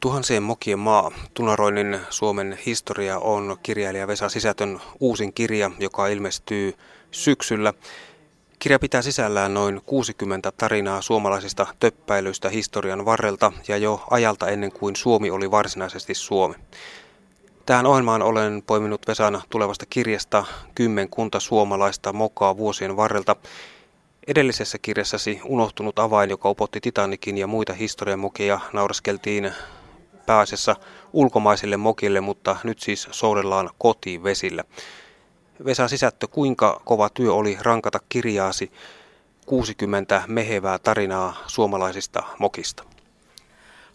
Tuhansien mokien maa, Tunaroinnin Suomen historia on kirjailija Vesa Sisätön uusin kirja, joka ilmestyy syksyllä. Kirja pitää sisällään noin 60 tarinaa suomalaisista töppäilyistä historian varrelta ja jo ajalta ennen kuin Suomi oli varsinaisesti Suomi. Tähän ohjelmaan olen poiminut Vesan tulevasta kirjasta kymmenkunta suomalaista mokaa vuosien varrelta. Edellisessä kirjassasi unohtunut avain, joka upotti Titanikin ja muita historian mokia, nauraskeltiin pääasiassa ulkomaisille mokille, mutta nyt siis soudellaan kotivesillä. Vesa Sisättö, kuinka kova työ oli rankata kirjaasi 60 mehevää tarinaa suomalaisista mokista?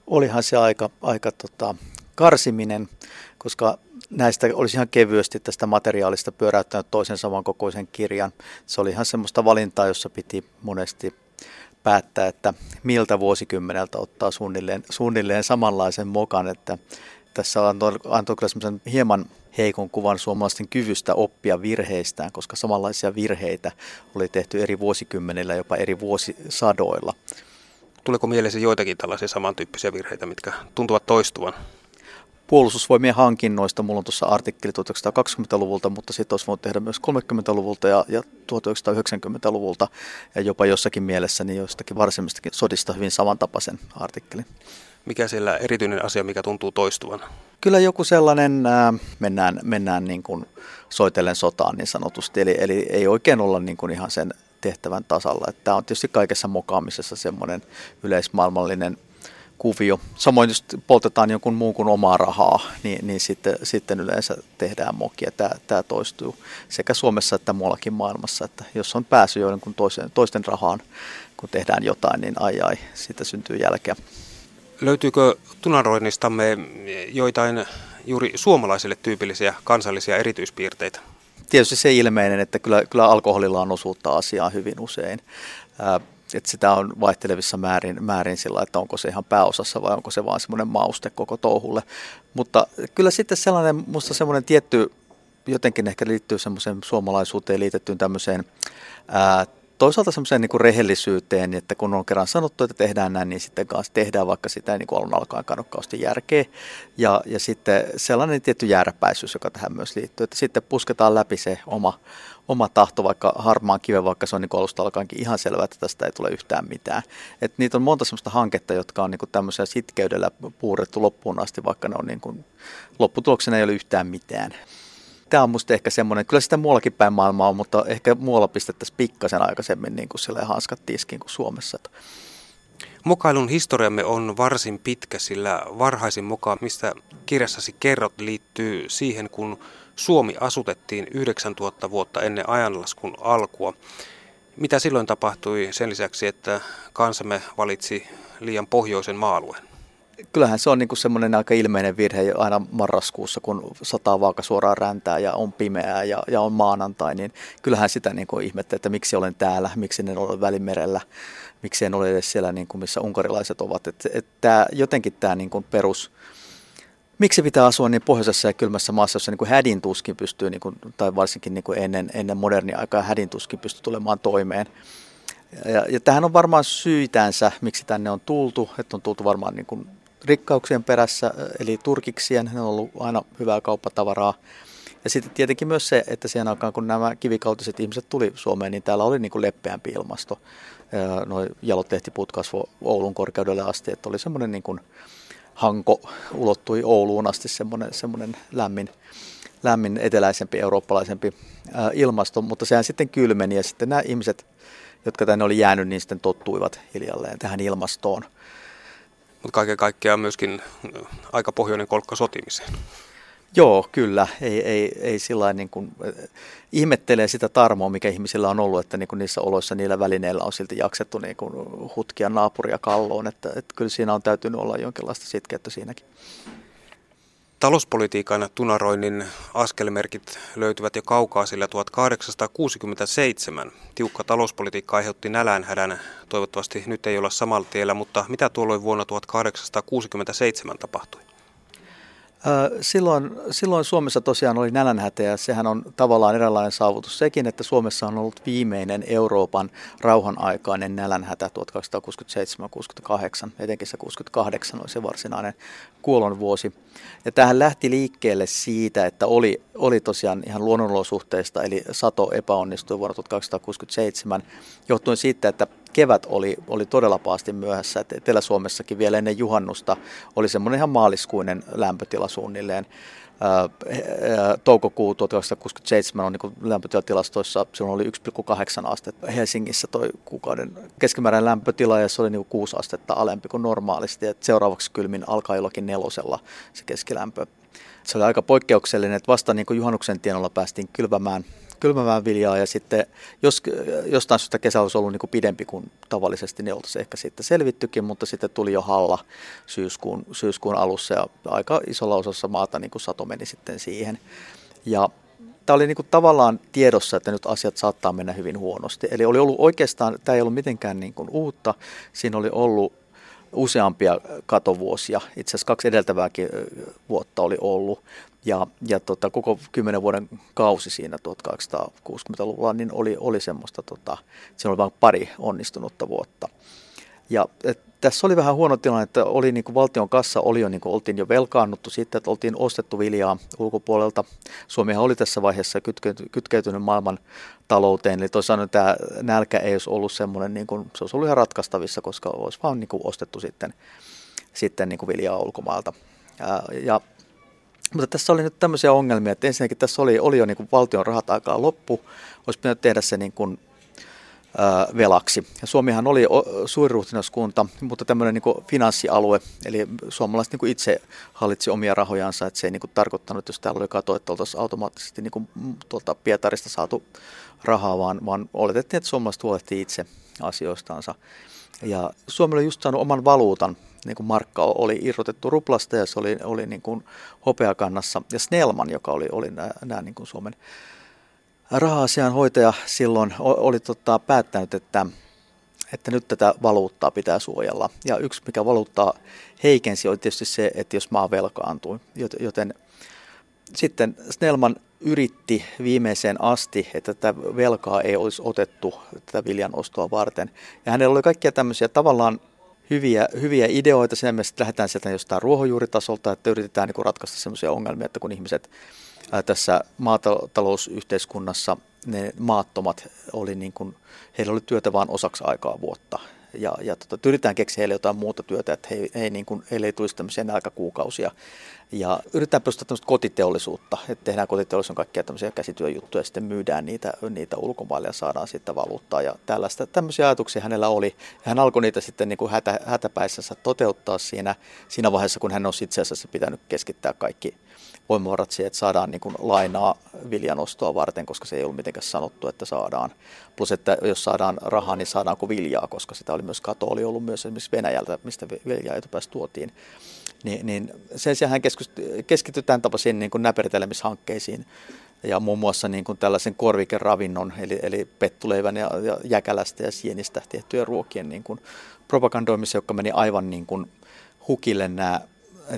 Olihan se aika, aika tota, karsiminen, koska näistä olisi ihan kevyesti tästä materiaalista pyöräyttänyt toisen samankokoisen kirjan. Se oli ihan semmoista valintaa, jossa piti monesti päättää, että miltä vuosikymmeneltä ottaa suunnilleen, suunnilleen samanlaisen mokan, että tässä antoi, antoi kyllä semmoisen hieman heikon kuvan suomalaisten kyvystä oppia virheistään, koska samanlaisia virheitä oli tehty eri vuosikymmenillä, jopa eri vuosisadoilla. Tuleeko mielesi joitakin tällaisia samantyyppisiä virheitä, mitkä tuntuvat toistuvan? Puolustusvoimien hankinnoista. Mulla on tuossa artikkeli 1920-luvulta, mutta sitten olisi voinut tehdä myös 30-luvulta ja, ja 1990-luvulta ja jopa jossakin mielessä niin jostakin varsimmistakin sodista hyvin samantapaisen artikkelin. Mikä siellä erityinen asia, mikä tuntuu toistuvan? Kyllä joku sellainen, äh, mennään, mennään niin kuin soitellen sotaan niin sanotusti, eli, eli ei oikein olla niin kuin ihan sen tehtävän tasalla. Tämä on tietysti kaikessa mokaamisessa semmoinen yleismaailmallinen kuvio. Samoin jos poltetaan jonkun muun kuin omaa rahaa, niin, niin sitten, sitten yleensä tehdään mokia. Tämä, tämä toistuu sekä Suomessa että muuallakin maailmassa, että jos on pääsy jonkun toisen, toisten rahaan, kun tehdään jotain, niin ai ai, siitä syntyy jälkeä. Löytyykö tunaroinnistamme joitain juuri suomalaisille tyypillisiä kansallisia erityispiirteitä? Tietysti se ilmeinen, että kyllä, kyllä alkoholilla on osuutta asiaa hyvin usein että sitä on vaihtelevissa määrin, määrin sillä, että onko se ihan pääosassa vai onko se vaan semmoinen mauste koko touhulle. Mutta kyllä sitten sellainen, musta semmoinen tietty, jotenkin ehkä liittyy semmoiseen suomalaisuuteen liitettyyn tämmöiseen ää, toisaalta semmoiseen niin rehellisyyteen, että kun on kerran sanottu, että tehdään näin, niin sitten kanssa tehdään, vaikka sitä ei niin kuin alun alkaen kannakkausti järkeä. Ja, ja sitten sellainen tietty jääräpäisyys, joka tähän myös liittyy, että sitten pusketaan läpi se oma, oma tahto, vaikka harmaan kiven, vaikka se on niin alusta alkaenkin ihan selvää, että tästä ei tule yhtään mitään. Et niitä on monta sellaista hanketta, jotka on niin tämmöisellä sitkeydellä puurettu loppuun asti, vaikka ne on niin kuin, lopputuloksena ei ole yhtään mitään. Tämä on musta ehkä semmoinen, kyllä sitä muuallakin päin maailmaa on, mutta ehkä muualla pistettäisiin pikkasen aikaisemmin niin kuin hanskat tiskiin kuin Suomessa. Mokailun historiamme on varsin pitkä, sillä varhaisin mukaan, mistä kirjassasi kerrot, liittyy siihen, kun Suomi asutettiin 9000 vuotta ennen ajanlaskun alkua. Mitä silloin tapahtui sen lisäksi, että kansamme valitsi liian pohjoisen maa-alueen? Kyllähän se on niin semmoinen aika ilmeinen virhe aina marraskuussa, kun sataa vaaka suoraan räntää ja on pimeää ja, ja on maanantai, niin kyllähän sitä niin ihmettä, että miksi olen täällä, miksi en ole välimerellä, miksi en ole edes siellä, niin kuin missä unkarilaiset ovat. Että, että jotenkin tämä niin kuin perus, miksi pitää asua niin pohjoisessa ja kylmässä maassa, jossa niin kuin hädin tuskin pystyy, niin kuin, tai varsinkin niin kuin ennen, ennen modernia aikaa hädin tuskin pystyy tulemaan toimeen. Ja, ja tähän on varmaan syitänsä, miksi tänne on tultu, että on tultu varmaan niin kuin rikkauksien perässä, eli turkiksien, ne on ollut aina hyvää kauppatavaraa. Ja sitten tietenkin myös se, että siihen aikaan kun nämä kivikautiset ihmiset tuli Suomeen, niin täällä oli niin kuin leppeämpi ilmasto. Noin jalot lehtipuut kasvoi Oulun korkeudelle asti, että oli semmoinen niin kuin Hanko ulottui Ouluun asti semmoinen, semmoinen lämmin, lämmin eteläisempi, eurooppalaisempi ilmasto, mutta sehän sitten kylmeni ja sitten nämä ihmiset, jotka tänne oli jäänyt, niin sitten tottuivat hiljalleen tähän ilmastoon. Mutta kaiken kaikkiaan myöskin aika pohjoinen kolkka sotimiseen. Joo, kyllä. Ei, ei, ei sillä niin kuin, ihmettelee sitä tarmoa, mikä ihmisillä on ollut, että niin kuin niissä oloissa niillä välineillä on silti jaksettu niin kuin hutkia naapuria kalloon. Että, että kyllä siinä on täytynyt olla jonkinlaista sitkeyttä siinäkin. Talouspolitiikan tunaroinnin askelmerkit löytyvät jo kaukaa, sillä 1867 tiukka talouspolitiikka aiheutti nälänhädän. Toivottavasti nyt ei olla samalla tiellä, mutta mitä tuolloin vuonna 1867 tapahtui? Silloin, silloin Suomessa tosiaan oli nälänhätä ja sehän on tavallaan eräänlainen saavutus sekin, että Suomessa on ollut viimeinen Euroopan rauhanaikainen nälänhätä 1867-68, etenkin se 68 oli se varsinainen kuolonvuosi. Ja tähän lähti liikkeelle siitä, että oli, oli tosiaan ihan luonnonolosuhteista, eli sato epäonnistui vuonna 1867, johtuen siitä, että kevät oli, oli todella paasti myöhässä. Et Etelä-Suomessakin vielä ennen juhannusta oli semmoinen ihan maaliskuinen lämpötila suunnilleen. Toukokuu 1967 on niin lämpötilatilastoissa, silloin oli 1,8 astetta. Helsingissä toi kuukauden keskimääräinen lämpötila ja se oli niin 6 astetta alempi kuin normaalisti. Et seuraavaksi kylmin alkaa jollakin nelosella se keskilämpö. Se oli aika poikkeuksellinen, että vasta niin juhannuksen tienolla päästiin kylvämään kylmämään viljaa ja sitten jos jostain syystä kesä olisi ollut niin kuin pidempi kuin tavallisesti, niin oltaisiin ehkä sitten selvittykin, mutta sitten tuli jo halla syyskuun, syyskuun alussa ja aika isolla osassa maata niin kuin sato meni sitten siihen. Ja tämä oli niin kuin tavallaan tiedossa, että nyt asiat saattaa mennä hyvin huonosti. Eli oli ollut oikeastaan, tämä ei ollut mitenkään niin kuin uutta, siinä oli ollut useampia katovuosia. Itse asiassa kaksi edeltävääkin vuotta oli ollut. Ja, ja tota, koko kymmenen vuoden kausi siinä 1860-luvulla niin oli, oli semmoista, tota, siinä oli vain pari onnistunutta vuotta. Ja et, tässä oli vähän huono tilanne, että oli niin kuin valtion kassa oli jo, niin kuin oltiin jo velkaannuttu siitä, että oltiin ostettu viljaa ulkopuolelta. Suomihan oli tässä vaiheessa kytkeytynyt, maailman talouteen, eli toisaalta tämä nälkä ei olisi ollut semmoinen, niin kuin, se olisi ollut ihan ratkaistavissa, koska olisi vaan niin kuin ostettu sitten, sitten niin kuin viljaa ulkomailta. Ja, ja mutta tässä oli nyt tämmöisiä ongelmia, että ensinnäkin tässä oli, oli jo niin kuin valtion rahat aikaa loppu, olisi pitänyt tehdä se niin kuin, velaksi. Ja Suomihan oli suuriruhtinaskunta, mutta tämmöinen niin kuin finanssialue, eli suomalaiset niin kuin itse hallitsi omia rahojansa, että se ei niin kuin tarkoittanut, että jos täällä oli kato, että oltaisiin automaattisesti niin kuin tuolta Pietarista saatu rahaa, vaan, vaan oletettiin, että suomalaiset huolehtii itse asioistansa. Ja Suomi oli just saanut oman valuutan, niin kuin markka oli irrotettu ruplasta ja se oli, oli niin kuin hopeakannassa. Ja Snellman, joka oli, oli nämä, nämä niin kuin Suomen raha-asian hoitaja silloin, oli tota, päättänyt, että, että nyt tätä valuuttaa pitää suojella. Ja yksi, mikä valuuttaa heikensi, oli tietysti se, että jos maa velkaantui. Joten sitten Snellman yritti viimeiseen asti, että tätä velkaa ei olisi otettu tätä viljan ostoa varten. Ja hänellä oli kaikkia tämmöisiä tavallaan hyviä, hyviä ideoita sen mielestä, että lähdetään sieltä jostain ruohonjuuritasolta, että yritetään niin ratkaista sellaisia ongelmia, että kun ihmiset tässä maatalousyhteiskunnassa, ne maattomat oli niin kuin, heillä oli työtä vain osaksi aikaa vuotta. Ja, ja tota, yritetään keksiä heille jotain muuta työtä, että he, he niin kuin, heille ei tulisi tämmöisiä nälkäkuukausia. Ja yritetään perustaa tämmöistä kotiteollisuutta, että tehdään kotiteollisuuden kaikkia tämmöisiä käsityöjuttuja ja sitten myydään niitä, niitä ulkomaille ja saadaan sitten valuuttaa. Ja tällaista, tämmöisiä ajatuksia hänellä oli. Ja hän alkoi niitä sitten niin kuin hätä, hätäpäissänsä toteuttaa siinä, siinä vaiheessa, kun hän on itse asiassa pitänyt keskittää kaikki voimavarat siihen, että saadaan niin kuin lainaa viljanostoa varten, koska se ei ollut mitenkään sanottu, että saadaan. Plus, että jos saadaan rahaa, niin saadaanko viljaa, koska sitä oli myös kato, oli ollut myös esimerkiksi Venäjältä, mistä viljaa etupäässä tuotiin. Niin, niin sen sijaan hän keskittyi tämän tapaisiin niin näpertelemishankkeisiin ja muun muassa niin kuin tällaisen korvikeravinnon, eli, eli pettuleivän ja, ja jäkälästä ja sienistä tehtyjen ruokien niin kuin propagandoimissa, joka meni aivan niin kuin hukille nämä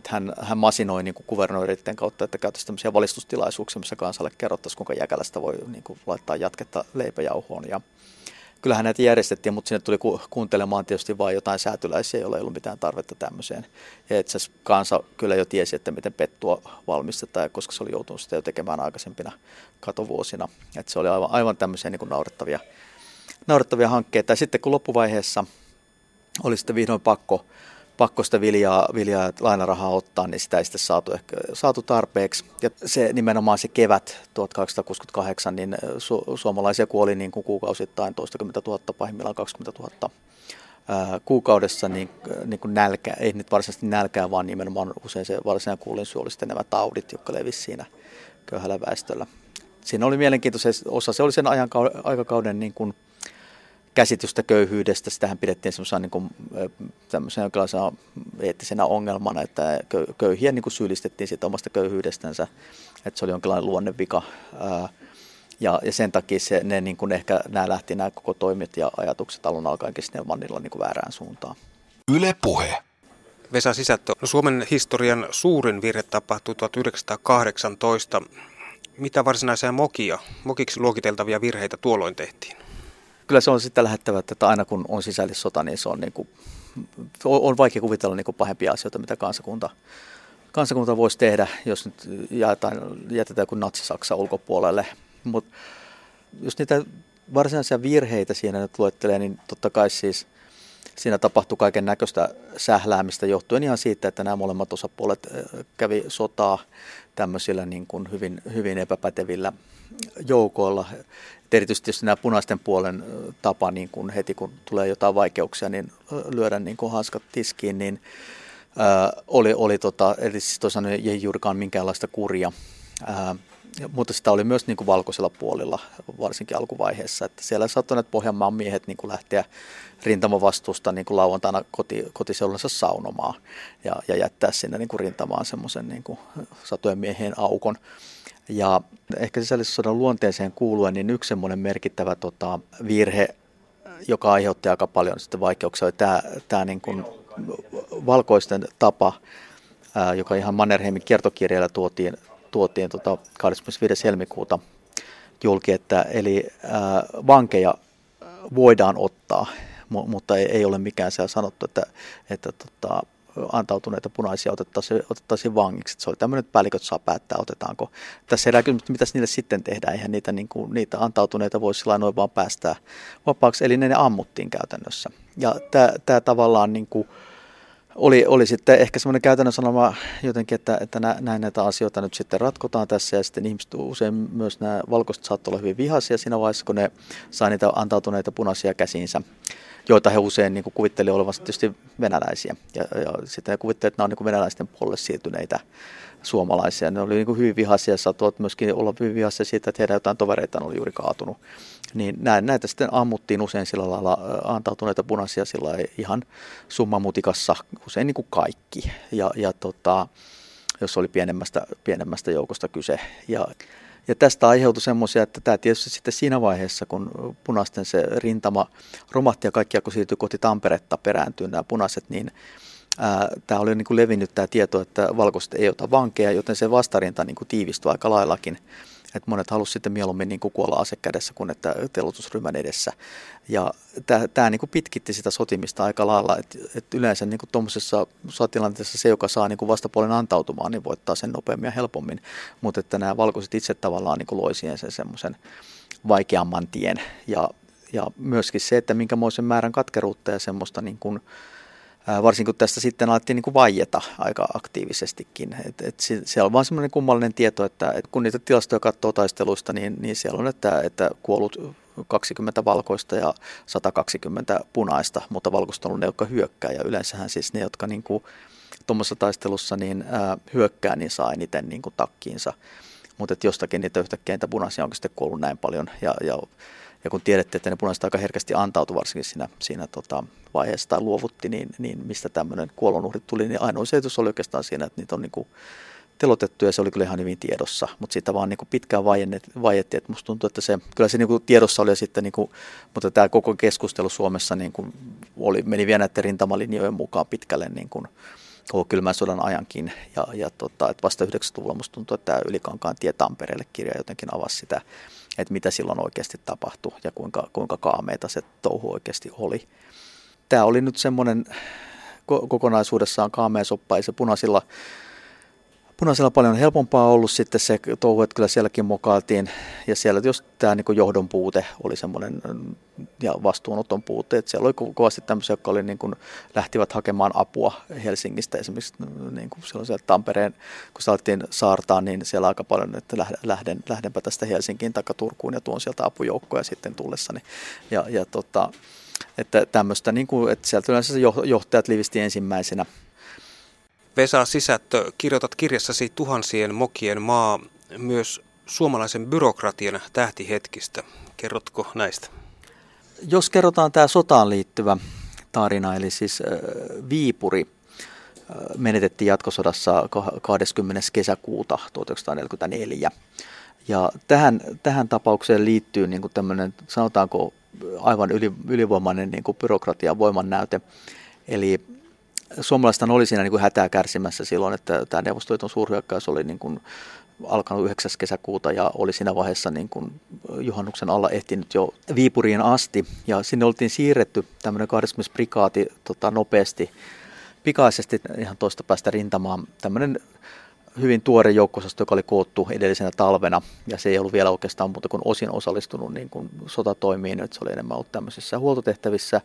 hän, hän masinoi niin kuvernööreiden kautta, että käytäisiin tämmöisiä valistustilaisuuksia, missä kansalle kerrottaisiin, kuinka jäkälästä voi niin kuin, laittaa jatketta leipäjauhoon. Ja kyllähän näitä järjestettiin, mutta sinne tuli ku, kuuntelemaan tietysti vain jotain säätyläisiä, joilla ei ollut mitään tarvetta tämmöiseen. Ja itse asiassa kansa kyllä jo tiesi, että miten pettua valmistetaan, koska se oli joutunut sitä jo tekemään aikaisempina katovuosina. Että se oli aivan, aivan tämmöisiä niin kuin naurettavia, naurettavia hankkeita. Ja sitten kun loppuvaiheessa oli sitten vihdoin pakko pakko sitä viljaa, viljaa ja lainarahaa ottaa, niin sitä ei sitten saatu, ehkä, saatu tarpeeksi. Ja se nimenomaan se kevät 1868, niin su- suomalaisia kuoli niin kuin kuukausittain toistakymmentä tuhatta, pahimmillaan 20 000 ää, kuukaudessa niin, niin kuin nälkä, ei nyt varsinaisesti nälkää, vaan nimenomaan usein se varsinainen kuulinsuolisten nämä taudit, jotka levisi siinä köyhällä väestöllä. Siinä oli mielenkiintoinen osa, se oli sen ajan, aikakauden niin kuin, käsitystä köyhyydestä. Sitähän pidettiin semmoisena niin kuin, tämmöisenä eettisenä ongelmana, että köyhiä niin kuin syyllistettiin siitä omasta köyhyydestänsä, että se oli jonkinlainen luonnevika. Ja, ja sen takia se, ne, niin kuin ehkä nämä lähti nämä koko toimet ja ajatukset alun alkaenkin Snellmanilla niin kuin väärään suuntaan. Yle Puhe. Vesa Sisättö, no Suomen historian suurin virhe tapahtui 1918. Mitä varsinaisia mokia, mokiksi luokiteltavia virheitä tuolloin tehtiin? Kyllä se on sitten lähettävä, että aina kun on sisällissota, niin se on, niin kuin, on vaikea kuvitella niin kuin pahempia asioita, mitä kansakunta, kansakunta voisi tehdä, jos nyt jätetään, jätetään joku natsi-Saksa ulkopuolelle. Mutta jos niitä varsinaisia virheitä siinä nyt luettelee, niin totta kai siis siinä tapahtui kaiken näköistä sähläämistä johtuen ihan siitä, että nämä molemmat osapuolet kävi sotaa tämmöisillä niin kuin hyvin, hyvin epäpätevillä joukoilla. Erityisesti jos nämä punaisten puolen tapa, niin kun heti kun tulee jotain vaikeuksia, niin lyödä niin hanskat tiskiin, niin ää, oli, oli tota, siis tosiaan ei juurikaan minkäänlaista kuria. Ää, mutta sitä oli myös niin kuin valkoisella puolilla, varsinkin alkuvaiheessa. Että siellä saattoi näitä Pohjanmaan miehet niin kuin lähteä rintamavastuusta niin kuin lauantaina koti, kotiseudullansa saunomaan ja, ja jättää sinne niin kuin rintamaan semmoisen niin satojen miehien aukon. Ja ehkä sisällissodan luonteeseen kuuluen, niin yksi semmoinen merkittävä tota, virhe, joka aiheutti aika paljon sitten vaikeuksia, oli tämä, tämä niin kuin valkoisten tapa, joka ihan Mannerheimin kiertokirjalla tuotiin, tuotiin tota 25. helmikuuta julki, että eli ää, vankeja voidaan ottaa, mutta ei, ei ole mikään siellä sanottu, että, että tota, antautuneita punaisia otettaisiin, otettaisiin vangiksi. Se oli tämmöinen, että päälliköt saa päättää, otetaanko. Tässä herää kysymys, mitä niille sitten tehdään. Eihän niitä, niin kuin, niitä antautuneita voisi sillä noin vaan päästää vapaaksi. Eli ne, ne ammuttiin käytännössä. Ja tämä, tämä tavallaan niin kuin, oli, oli sitten ehkä semmoinen käytännön sanoma jotenkin, että, että näin näitä asioita nyt sitten ratkotaan tässä ja sitten ihmiset usein myös nämä valkoiset saattoi olla hyvin vihaisia siinä vaiheessa, kun ne sai niitä antautuneita punaisia käsiinsä joita he usein niin kuvittelivat olevansa tietysti venäläisiä. Ja, ja sitten he kuvittelivat, että nämä on niin venäläisten puolelle siirtyneitä suomalaisia. Ne oli niin hyvin vihaisia ja saattoivat myöskin olla hyvin vihaisia siitä, että heidän jotain tovereita oli juuri kaatunut. Niin näitä sitten ammuttiin usein sillä lailla antautuneita punaisia sillä ihan summamutikassa, usein niin kuin kaikki. Ja, ja tota, jos oli pienemmästä, pienemmästä joukosta kyse. Ja ja tästä aiheutui semmoisia, että tämä tietysti sitten siinä vaiheessa, kun punaisten se rintama romahti ja kaikkia kun siirtyi kohti Tamperetta perääntyy nämä punaiset, niin tämä oli niin kuin levinnyt tämä tieto, että valkoiset ei ota vankeja, joten se vastarinta niin kuin tiivistyi aika laillakin että monet halusivat sitten mieluummin niin kuin kuolla asekädessä kuin että telotusryhmän edessä. Ja tämä niin kuin pitkitti sitä sotimista aika lailla, että et yleensä niin tuommoisessa sotilanteessa se, joka saa niin kuin vastapuolen antautumaan, niin voittaa sen nopeammin ja helpommin. Mutta että nämä valkoiset itse tavallaan niin kuin loi siihen sen semmoisen vaikeamman tien. Ja, ja myöskin se, että minkämoisen määrän katkeruutta ja semmoista niin kuin, varsinkin kun tästä sitten alettiin niin kuin vaieta aika aktiivisestikin. Et, et se on vaan semmoinen kummallinen tieto, että et kun niitä tilastoja katsoo taisteluista, niin, niin siellä on, että, että kuollut 20 valkoista ja 120 punaista, mutta valkoista on ollut ne, jotka hyökkää. Ja yleensähän siis ne, jotka niin tuommoisessa taistelussa niin, ää, hyökkää, niin saa eniten niin kuin, takkiinsa. Mutta jostakin niitä yhtäkkiä niitä punaisia onko sitten kuollut näin paljon. Ja, ja ja kun tiedettiin, että ne punaiset aika herkästi antautui varsinkin siinä, siinä tota, vaiheessa tai luovutti, niin, niin mistä tämmöinen kuolonuhri tuli, niin ainoa selitys oli oikeastaan siinä, että niitä on niin kuin telotettu ja se oli kyllä ihan hyvin tiedossa, mutta siitä vaan niin kuin pitkään vaiettiin, että musta tuntuu, että se, kyllä se niin kuin tiedossa oli sitten, niin kuin, mutta tämä koko keskustelu Suomessa niin kuin oli, meni vielä näiden rintamalinjojen mukaan pitkälle niin kuin, koko kylmän sodan ajankin. Ja, ja tota, että vasta 90-luvulla musta tuntuu, että tämä Ylikankaan tie Tampereelle kirja jotenkin avasi sitä että mitä silloin oikeasti tapahtui ja kuinka, kuinka kaameita se touhu oikeasti oli. Tämä oli nyt semmoinen kokonaisuudessaan kaamea soppa, ei se punaisilla punaisella paljon helpompaa ollut sitten se touhu, että kyllä sielläkin mokailtiin. Ja siellä jos tämä niin johdon puute oli semmoinen ja vastuunoton puute. Että siellä oli kovasti tämmöisiä, jotka oli niin kuin, lähtivät hakemaan apua Helsingistä. Esimerkiksi niin kuin silloin siellä Tampereen, kun saatiin saartaan, niin siellä aika paljon, että lähden, lähdenpä tästä Helsinkiin tai Turkuun ja tuon sieltä apujoukkoja sitten tullessani. Ja, ja tota, että tämmöistä, niin kuin, että sieltä yleensä johtajat livisti ensimmäisenä Vesa Sisättö, kirjoitat kirjassasi tuhansien mokien maa myös suomalaisen byrokratian tähtihetkistä. Kerrotko näistä? Jos kerrotaan tämä sotaan liittyvä tarina, eli siis Viipuri menetettiin jatkosodassa 20. kesäkuuta 1944. Ja tähän, tähän tapaukseen liittyy niin kuin tämmöinen, sanotaanko aivan yli, ylivoimainen niin kuin byrokratian voimannäyte. Eli suomalaiset oli siinä niin kuin hätää kärsimässä silloin, että tämä Neuvostoliiton suurhyökkäys oli niin kuin alkanut 9. kesäkuuta ja oli siinä vaiheessa niin kuin juhannuksen alla ehtinyt jo Viipuriin asti. Ja sinne oltiin siirretty tämmöinen 20. prikaati tota, nopeasti, pikaisesti ihan toista päästä rintamaan. Tämmöinen hyvin tuore joukkosasto, joka oli koottu edellisenä talvena, ja se ei ollut vielä oikeastaan muuta kuin osin osallistunut niin kuin sotatoimiin, että se oli enemmän ollut tämmöisissä huoltotehtävissä.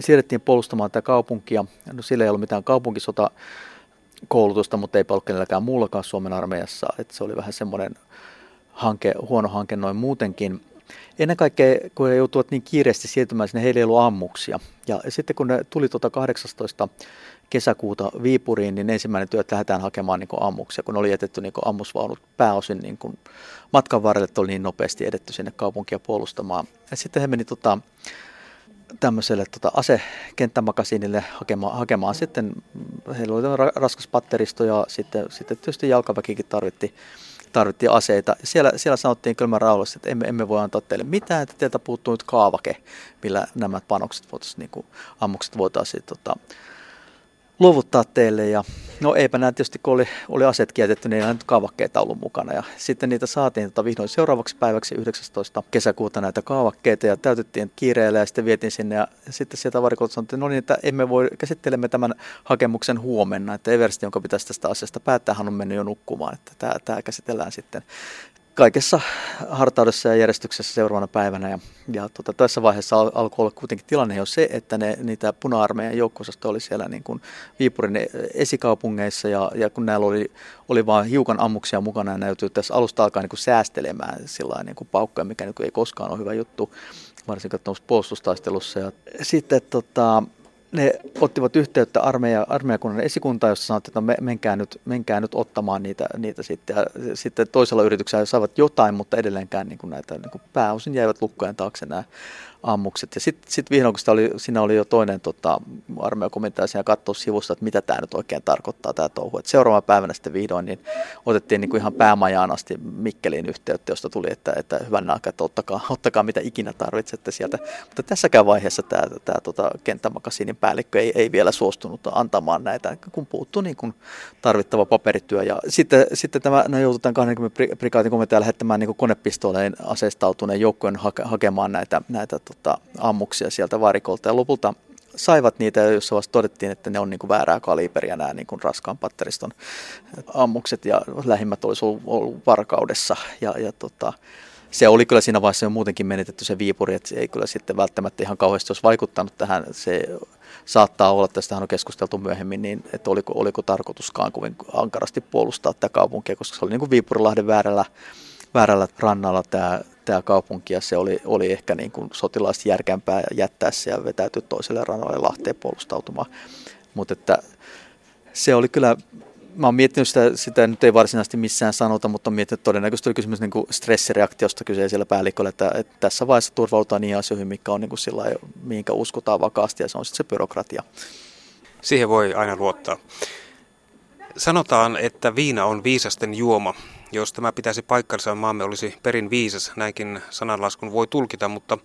Siirrettiin puolustamaan tätä kaupunkia. No, sillä ei ollut mitään kaupunkisota koulutusta, mutta ei ollut kenelläkään muullakaan Suomen armeijassa. Että se oli vähän semmoinen hanke, huono hanke noin muutenkin. Ennen kaikkea, kun he joutuivat niin kiireesti siirtymään sinne, heillä ei ollut ammuksia. Ja sitten kun ne tuli tuota 18 kesäkuuta Viipuriin, niin ensimmäinen työ, että lähdetään hakemaan niin ammuksia, kun oli jätetty niin ammusvaunut pääosin niin kuin matkan varrelle, että oli niin nopeasti edetty sinne kaupunkia puolustamaan. Ja sitten he meni tota, tämmöiselle tota, asekenttämakasiinille hakemaan, hakemaan sitten, heillä oli raskas patteristo ja sitten, sitten tietysti jalkaväkikin tarvitti, tarvittiin aseita. Siellä, siellä sanottiin kylmä rauhallisesti, että emme, emme voi antaa teille mitään, että teiltä puuttuu nyt kaavake, millä nämä panokset voitaisiin, niin kuin, ammukset voitaisiin tota, luovuttaa teille. Ja, no eipä nämä tietysti, kun oli, oli aset kietetty, niin ei nyt kaavakkeita ollut mukana. Ja sitten niitä saatiin tota vihdoin seuraavaksi päiväksi 19. kesäkuuta näitä kaavakkeita ja täytettiin kiireellä ja sitten vietiin sinne. Ja sitten sieltä varikolta sanottiin, no niin, että emme voi, käsittelemme tämän hakemuksen huomenna. Että Eversti, jonka pitäisi tästä asiasta päättää, hän on mennyt jo nukkumaan. Että tämä, tämä käsitellään sitten kaikessa hartaudessa ja järjestyksessä seuraavana päivänä. Ja, ja tota, tässä vaiheessa al- alkoi olla kuitenkin tilanne jo se, että ne, niitä puna-armeijan joukkosasto oli siellä niin kuin Viipurin esikaupungeissa ja, ja kun näillä oli, oli vain hiukan ammuksia mukana ja ne tässä alusta alkaa niin kuin säästelemään sillä niin kuin paukkoja, mikä niin kuin ei koskaan ole hyvä juttu, varsinkin puolustustaistelussa. Ja sitten tota, ne ottivat yhteyttä armeija, armeijakunnan esikuntaan, jossa sanottiin, että no menkää, nyt, menkää nyt ottamaan niitä, niitä sitten. Ja sitten toisella yrityksellä saivat jotain, mutta edelleenkään niin kuin näitä niin kuin pääosin jäivät lukkojen taakse nämä ammukset. Ja sitten sit vihdoin, kun oli, siinä oli jo toinen tota, armeijakomentaja siinä katsoa sivusta, että mitä tämä nyt oikein tarkoittaa tämä touhu. Et seuraavana päivänä sitten vihdoin niin otettiin niin kuin ihan päämajaan asti Mikkeliin yhteyttä, josta tuli, että, että hyvän aika, että ottakaa, ottakaa mitä ikinä tarvitsette sieltä. Mutta tässäkään vaiheessa tämä, tämä tota, kenttämakasiinin päällikkö ei, ei vielä suostunut antamaan näitä, kun puuttui niin kuin tarvittava paperityö. Ja sitten, sitten tämä, ne joututaan 20 prikaatin komentaja lähettämään niin konepistooleen aseistautuneen joukkojen hake, hakemaan näitä, näitä tota, ammuksia sieltä varikolta. Ja lopulta saivat niitä, jossa vasta todettiin, että ne on niin kuin väärää kaliberia nämä niin kuin raskaan patteriston ammukset ja lähimmät olisi ollut, ollut varkaudessa. Ja, ja tota, se oli kyllä siinä vaiheessa jo muutenkin menetetty se viipuri, että se ei kyllä sitten välttämättä ihan kauheasti olisi vaikuttanut tähän. Se saattaa olla, tästä on keskusteltu myöhemmin, niin että oliko, oliko tarkoituskaan kovin ankarasti puolustaa tätä kaupunkia, koska se oli niin kuin Viipurilahden väärällä, väärällä rannalla tämä, tämä kaupunki ja se oli, oli ehkä niin kuin sotilaasti järkempää jättää se ja vetäytyä toiselle rannalle Lahteen puolustautumaan. Mutta että se oli kyllä, mä oon miettinyt sitä, sitä nyt ei varsinaisesti missään sanota, mutta on miettinyt että todennäköisesti oli kysymys niin kuin stressireaktiosta kyseisellä päälliköllä, että, että tässä vaiheessa turvaudutaan niihin asioihin, mikä on niin kuin sillä mihinkä uskotaan vakaasti ja se on sitten se byrokratia. Siihen voi aina luottaa. Sanotaan, että viina on viisasten juoma. Jos tämä pitäisi paikkansa, maamme olisi perin viisas, näinkin sananlaskun voi tulkita, mutta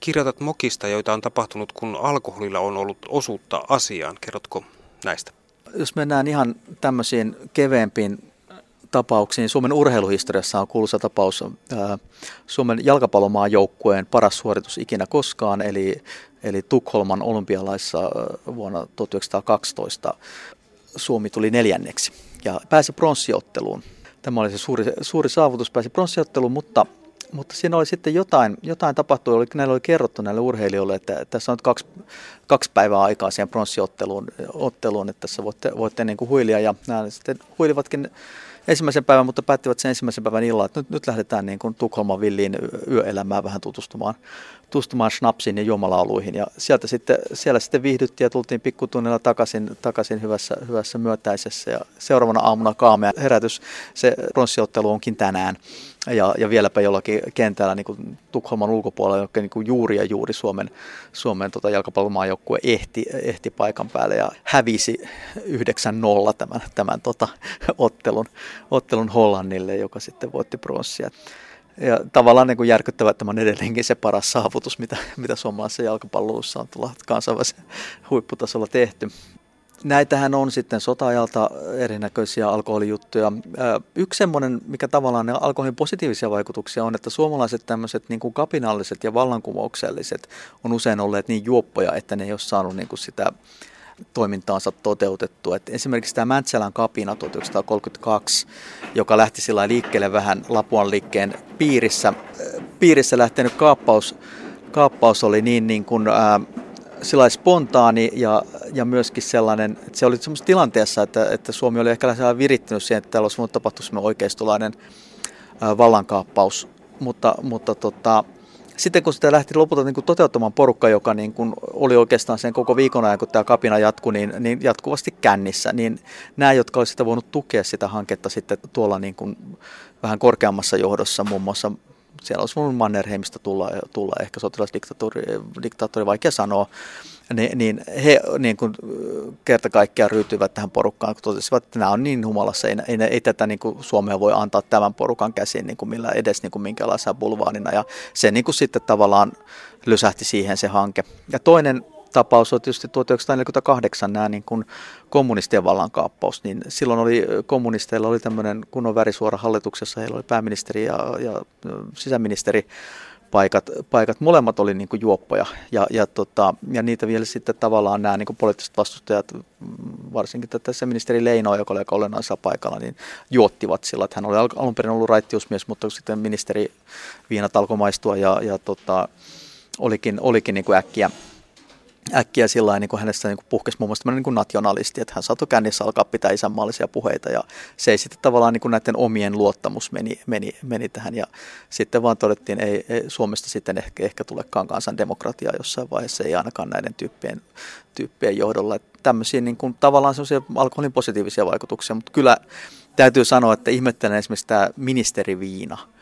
kirjoitat mokista, joita on tapahtunut, kun alkoholilla on ollut osuutta asiaan. Kerrotko näistä? Jos mennään ihan tämmöisiin keveempiin tapauksiin. Suomen urheiluhistoriassa on kuuluisa tapaus ää, Suomen jalkapallomaan joukkueen paras suoritus ikinä koskaan, eli, eli Tukholman olympialaissa vuonna 1912 Suomi tuli neljänneksi ja pääsi pronssiotteluun. Tämä oli se suuri, suuri saavutus, pääsi pronssiotteluun, mutta, mutta siinä oli sitten jotain, jotain tapahtui, oli, näille oli kerrottu näille urheilijoille, että tässä on kaksi, kaksi päivää aikaa siihen pronssiotteluun, otteluun, että tässä voitte, voitte niin kuin huilia. Ja nämä sitten huilivatkin ensimmäisen päivän, mutta päättivät sen ensimmäisen päivän illalla, että nyt, nyt lähdetään niin kuin Tukholman villiin yöelämään vähän tutustumaan, tutustumaan schnapsiin ja juomalauluihin. Ja sieltä sitten, siellä sitten viihdyttiin ja tultiin pikkutunnilla takaisin, takaisin hyvässä, hyvässä myötäisessä. Ja seuraavana aamuna kaamea herätys, se pronssiottelu onkin tänään ja, ja vieläpä jollakin kentällä niin kuin Tukholman ulkopuolella, joka niin juuri ja juuri Suomen, Suomen tota jalkapallomaajoukkue ehti, ehti paikan päälle ja hävisi 9-0 tämän, tämän tota, ottelun, ottelun Hollannille, joka sitten voitti pronssia. Ja tavallaan niin kuin järkyttävä, että on edelleenkin se paras saavutus, mitä, mitä suomalaisessa jalkapallossa on tulla kansainvälisellä huipputasolla tehty näitähän on sitten sota-ajalta erinäköisiä alkoholijuttuja. Yksi semmoinen, mikä tavallaan ne alkoholin positiivisia vaikutuksia on, että suomalaiset tämmöiset niin kuin kapinalliset ja vallankumoukselliset on usein olleet niin juoppoja, että ne ei ole saanut niin kuin sitä toimintaansa toteutettu. Et esimerkiksi tämä Mäntsälän kapina 1932, joka lähti sillä liikkeelle vähän Lapuan liikkeen piirissä, piirissä lähtenyt kaappaus, kaappaus oli niin, niin kuin, ää, sillä spontaani ja, ja myöskin sellainen, että se oli semmoisessa tilanteessa, että, että Suomi oli ehkä virittynyt siihen, että täällä olisi semmoinen oikeistolainen ää, vallankaappaus, mutta, mutta tota, sitten kun sitä lähti lopulta niin kuin toteuttamaan porukka, joka niin kuin oli oikeastaan sen koko viikon ajan, kun tämä kapina jatkui, niin, niin jatkuvasti kännissä, niin nämä, jotka olisivat voinut tukea sitä hanketta sitten tuolla niin kuin vähän korkeammassa johdossa, muun muassa siellä olisi voinut Mannerheimista tulla, tulla. Ehkä sotilasdiktaattori, diktaattori, vaikea sanoa, niin, niin he niin kuin kerta kaikkiaan ryytyivät tähän porukkaan, kun totesivat, että nämä on niin humalassa, ei, ei, ei tätä niin kuin Suomea voi antaa tämän porukan käsiin niin kuin millä edes niin kuin minkälaisena bulvaanina, ja se niin kuin sitten tavallaan lysähti siihen se hanke. Ja toinen tapaus on tietysti 1948 nämä niin kuin kommunistien vallankaappaus, niin silloin oli kommunisteilla oli tämmöinen kunnon värisuora hallituksessa, heillä oli pääministeri ja, ja sisäministeri, paikat, paikat. Molemmat oli niin kuin juoppoja ja, ja, tota, ja niitä vielä sitten tavallaan nämä niin kuin poliittiset vastustajat, varsinkin tässä ministeri Leino, joka oli aika olennaisella paikalla, niin juottivat sillä, että hän oli alun perin ollut raittiusmies, mutta sitten ministeri viinat alkoi maistua ja, ja tota, olikin, olikin niin kuin äkkiä, äkkiä sillä niin hänestä niin puhkesi muun muassa niin kuin nationalisti, että hän saattoi kännissä alkaa pitää isänmaallisia puheita ja se ei sitten tavallaan niin kuin näiden omien luottamus meni, meni, meni tähän ja sitten vaan todettiin, ei, ei Suomesta sitten ehkä, ehkä tulekaan kansandemokratia jossain vaiheessa, ei ainakaan näiden tyyppien, tyyppien johdolla. Että tämmöisiä niin kuin, tavallaan sellaisia alkoholin positiivisia vaikutuksia, mutta kyllä täytyy sanoa, että ihmettelen esimerkiksi tämä ministeriviina –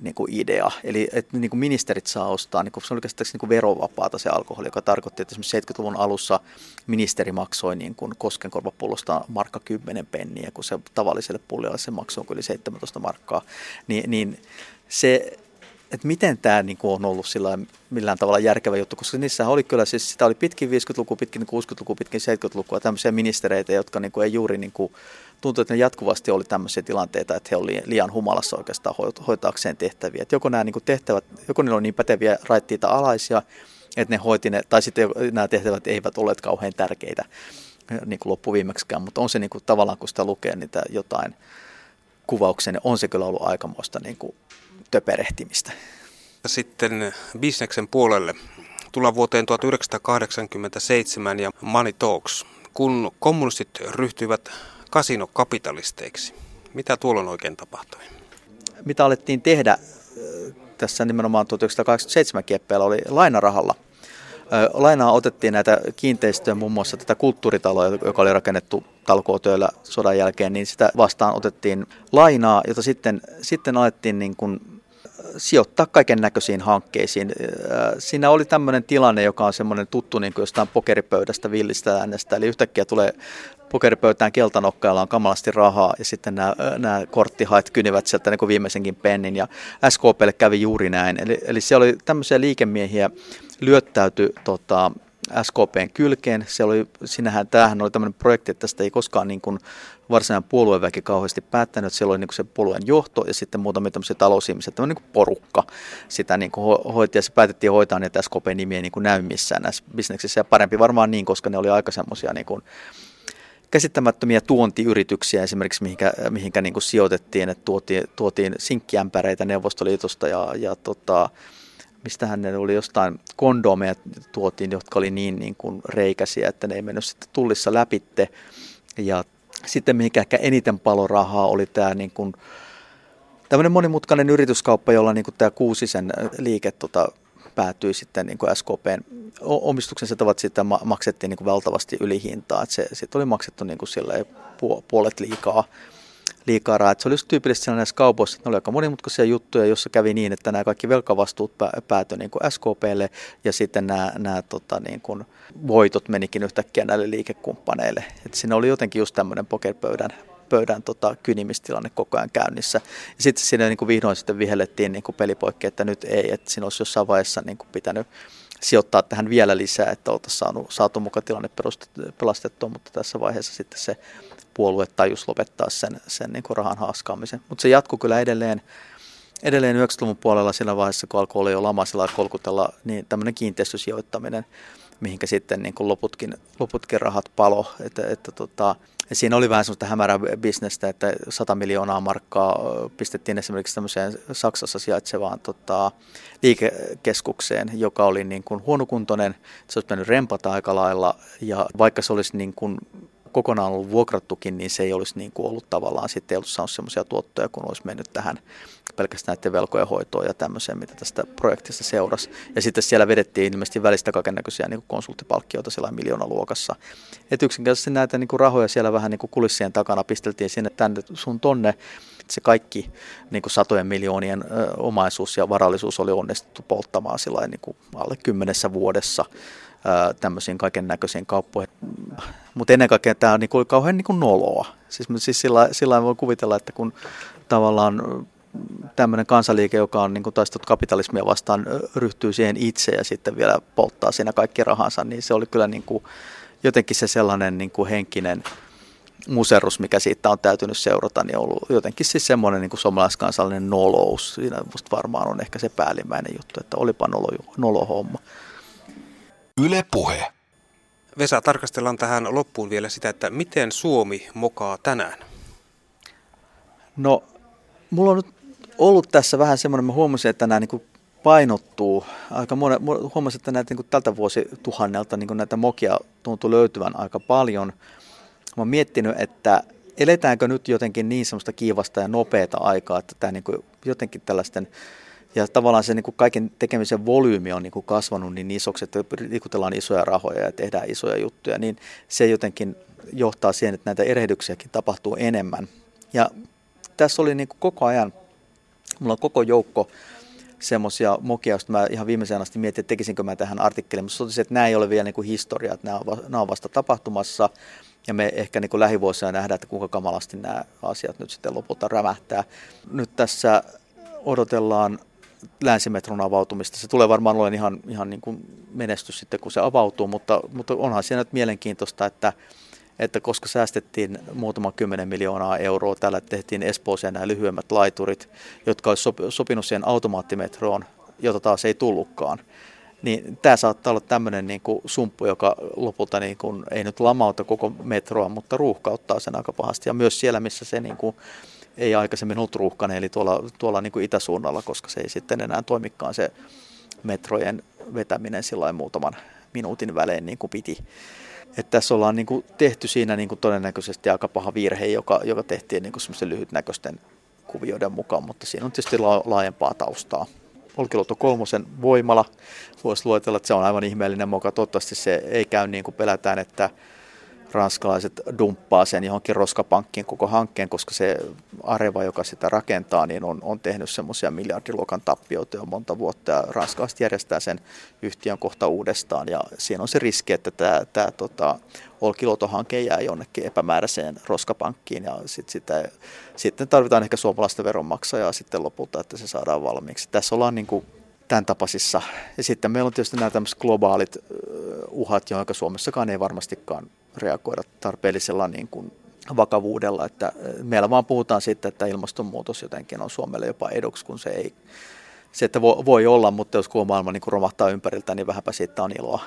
niin kuin idea. Eli että niin kuin ministerit saa ostaa, niin kuin, se oli oikeastaan niin kuin verovapaata se alkoholi, joka tarkoitti, että esimerkiksi 70-luvun alussa ministeri maksoi niin kuin koskenkorvapullosta markka 10 penniä, kun se tavalliselle pullialle se maksoi yli 17 markkaa. Niin, niin se että miten tämä niin kuin on ollut sillä millään tavalla järkevä juttu, koska niissä oli kyllä, siis sitä oli pitkin 50-lukua, pitkin 60-lukua, pitkin 70-lukua, tämmöisiä ministereitä, jotka niin kuin ei juuri niin kuin, tuntui, että ne jatkuvasti oli tämmöisiä tilanteita, että he olivat liian humalassa oikeastaan hoitaakseen tehtäviä. Että joko nämä niin tehtävät, joko niillä on niin päteviä raittiita alaisia, että ne hoiti ne, tai sitten nämä tehtävät eivät olleet kauhean tärkeitä niin kuin loppuviimeksikään, mutta on se niin kuin, tavallaan, kun sitä lukee niitä jotain kuvauksia, niin on se kyllä ollut aikamoista niin kuin töperehtimistä. Sitten bisneksen puolelle. Tullaan vuoteen 1987 ja Money Talks. Kun kommunistit ryhtyivät kasinokapitalisteiksi, mitä tuolloin oikein tapahtui? Mitä alettiin tehdä tässä nimenomaan 1987 kieppeellä oli lainarahalla. Lainaa otettiin näitä kiinteistöjä, muun muassa tätä kulttuuritaloa, joka oli rakennettu talkootöillä sodan jälkeen, niin sitä vastaan otettiin lainaa, jota sitten, sitten alettiin niin kuin sijoittaa kaiken näköisiin hankkeisiin. Siinä oli tämmöinen tilanne, joka on semmoinen tuttu niin kuin jostain pokeripöydästä villistä äänestä. Eli yhtäkkiä tulee pokeripöytään keltanokkailla on kamalasti rahaa ja sitten nämä, nämä korttihait kynivät sieltä niin kuin viimeisenkin pennin ja SKPlle kävi juuri näin. Eli, eli se oli tämmöisiä liikemiehiä lyöttäyty tota, SKPn kylkeen. Se oli, sinähän, tämähän oli tämmöinen projekti, että tästä ei koskaan niin kuin varsinainen puolueväki kauheasti päättänyt, että siellä oli niin kuin se puolueen johto ja sitten muutamia tämmöisiä talousihmisiä, tämmöinen niin kuin porukka sitä niin kuin hoiti ja se päätettiin hoitaa niitä SKP-nimiä niin kuin näy missään näissä bisneksissä ja parempi varmaan niin, koska ne oli aika semmoisia niin kuin käsittämättömiä tuontiyrityksiä esimerkiksi, mihinkä, mihinkä niin kuin sijoitettiin, että tuotiin, tuotiin sinkkiämpäreitä Neuvostoliitosta ja, ja tota, mistähän ne oli jostain kondomeja tuotiin, jotka oli niin, niin kuin reikäisiä, että ne ei mennyt sitten tullissa läpitte. Ja sitten mihinkä ehkä eniten palorahaa oli tämä niin kuin, tämmöinen monimutkainen yrityskauppa, jolla niin kuin tämä Kuusisen liike tota, päätyi sitten niin kuin SKPn omistuksensa tavat sitten maksettiin niin kuin valtavasti ylihintaa. Että se, siitä oli maksettu niin kuin puolet liikaa liikaa rahaa. Se oli just tyypillisesti näissä kaupoissa, että ne oli aika monimutkaisia juttuja, jossa kävi niin, että nämä kaikki velkavastuut päätyi niin kuin SKPlle ja sitten nämä, nämä tota, niin kuin voitot menikin yhtäkkiä näille liikekumppaneille. Et siinä oli jotenkin just tämmöinen pokerpöydän pöydän tota, kynimistilanne koko ajan käynnissä. Ja sitten siinä niin kuin vihdoin sitten vihellettiin niin pelipoikki, että nyt ei, että siinä olisi jossain vaiheessa niin kuin pitänyt sijoittaa tähän vielä lisää, että oltaisiin saatu mukaan tilanne pelastettua, mutta tässä vaiheessa sitten se puolue tajus lopettaa sen, sen niin rahan haaskaamisen. Mutta se jatkuu kyllä edelleen, edelleen 90-luvun puolella siinä vaiheessa, kun alkoi olla jo lama sillä kolkutella, niin tämmöinen kiinteistösijoittaminen, mihinkä sitten niin loputkin, loputkin rahat palo. Että, että tota, ja siinä oli vähän sellaista hämärää bisnestä, että 100 miljoonaa markkaa pistettiin esimerkiksi tämmöiseen Saksassa sijaitsevaan tota, liikekeskukseen, joka oli niin kuin huonokuntoinen, se olisi mennyt rempata aika lailla, ja vaikka se olisi niin kuin kokonaan ollut vuokrattukin, niin se ei olisi niin kuin ollut tavallaan sitten ei ollut saanut semmoisia tuottoja, kun olisi mennyt tähän pelkästään näiden velkojen hoitoon ja tämmöiseen, mitä tästä projektista seurasi. Ja sitten siellä vedettiin ilmeisesti välistä kaikennäköisiä niin konsulttipalkkioita siellä miljoonaluokassa. Että yksinkertaisesti näitä niin kuin rahoja siellä vähän niin kuin kulissien takana pisteltiin sinne tänne sun tonne. Se kaikki niin kuin satojen miljoonien ö, omaisuus ja varallisuus oli onnistuttu polttamaan sillä niin kuin alle kymmenessä vuodessa tämmöisiin kaiken näköisiin kauppoihin. Mutta ennen kaikkea tämä on niinku kauhean niinku noloa. Siis, siis sillä, sillä voi kuvitella, että kun tavallaan tämmöinen kansaliike, joka on niin taistellut kapitalismia vastaan, ryhtyy siihen itse ja sitten vielä polttaa siinä kaikki rahansa, niin se oli kyllä niin kuin, jotenkin se sellainen niin kuin henkinen muserus, mikä siitä on täytynyt seurata, niin on ollut jotenkin siis semmoinen niin suomalaiskansallinen nolous. Siinä musta varmaan on ehkä se päällimmäinen juttu, että olipa nolo, nolo homma. Yle Puhe. Vesa, tarkastellaan tähän loppuun vielä sitä, että miten Suomi mokaa tänään? No, mulla on nyt ollut tässä vähän semmoinen, mä huomasin, että nämä niin painottuu. Aika monen, huomasin, että näitä niin tältä vuosituhannelta niin näitä mokia tuntuu löytyvän aika paljon. Mä oon miettinyt, että eletäänkö nyt jotenkin niin semmoista kiivasta ja nopeata aikaa, että tämä niin jotenkin tällaisten ja tavallaan se niin kuin kaiken tekemisen volyymi on niin kuin kasvanut niin isoksi, että liikutellaan isoja rahoja ja tehdään isoja juttuja, niin se jotenkin johtaa siihen, että näitä erehdyksiäkin tapahtuu enemmän. Ja tässä oli niin kuin koko ajan, mulla on koko joukko semmoisia mokia, joista mä ihan viimeiseen asti mietin, että tekisinkö mä tähän artikkeliin, mutta totesin, että nämä ei ole vielä niin kuin historia, että nämä on, nämä on vasta tapahtumassa, ja me ehkä niin kuin lähivuosina nähdään, että kuinka kamalasti nämä asiat nyt sitten lopulta rämähtää. Nyt tässä odotellaan länsimetron avautumista. Se tulee varmaan olemaan ihan, ihan niin kuin menestys sitten, kun se avautuu, mutta, mutta onhan siinä nyt mielenkiintoista, että, että koska säästettiin muutama kymmenen miljoonaa euroa, täällä tehtiin Espooseen nämä lyhyemmät laiturit, jotka olisi sopinut siihen automaattimetroon, jota taas ei tullutkaan. Niin tämä saattaa olla tämmöinen niin kuin sumppu, joka lopulta niin kuin, ei nyt lamauta koko metroa, mutta ruuhkauttaa sen aika pahasti. Ja myös siellä, missä se niin kuin, ei aikaisemmin ollut ruuhkainen, eli tuolla, tuolla niin kuin itäsuunnalla, koska se ei sitten enää toimikaan se metrojen vetäminen sillä muutaman minuutin välein niin kuin piti. Että tässä ollaan niin kuin tehty siinä niin kuin todennäköisesti aika paha virhe, joka, joka tehtiin niin kuin lyhytnäköisten kuvioiden mukaan, mutta siinä on tietysti laajempaa taustaa. Olkiluoto kolmosen voimala, voisi luetella, että se on aivan ihmeellinen moka. Toivottavasti se ei käy niin kuin pelätään, että ranskalaiset dumppaa sen johonkin roskapankkiin koko hankkeen, koska se Areva, joka sitä rakentaa, niin on, on tehnyt semmoisia miljardiluokan tappioita jo monta vuotta ja ranskalaiset järjestää sen yhtiön kohta uudestaan ja siinä on se riski, että tämä, tämä tota, Olkiluoto-hanke jää jonnekin epämääräiseen roskapankkiin ja sit sitä, sitten tarvitaan ehkä suomalaista veronmaksajaa sitten lopulta, että se saadaan valmiiksi. Tässä ollaan niin kuin tämän tapaisissa. Ja sitten meillä on tietysti nämä tämmöiset globaalit uhat, joihin Suomessakaan ei varmastikaan reagoida tarpeellisella niin kuin vakavuudella. Että meillä vaan puhutaan siitä, että ilmastonmuutos jotenkin on Suomelle jopa eduksi, kun se ei, se, että voi olla, mutta jos koko maailma niin romahtaa ympäriltä, niin vähänpä siitä on iloa.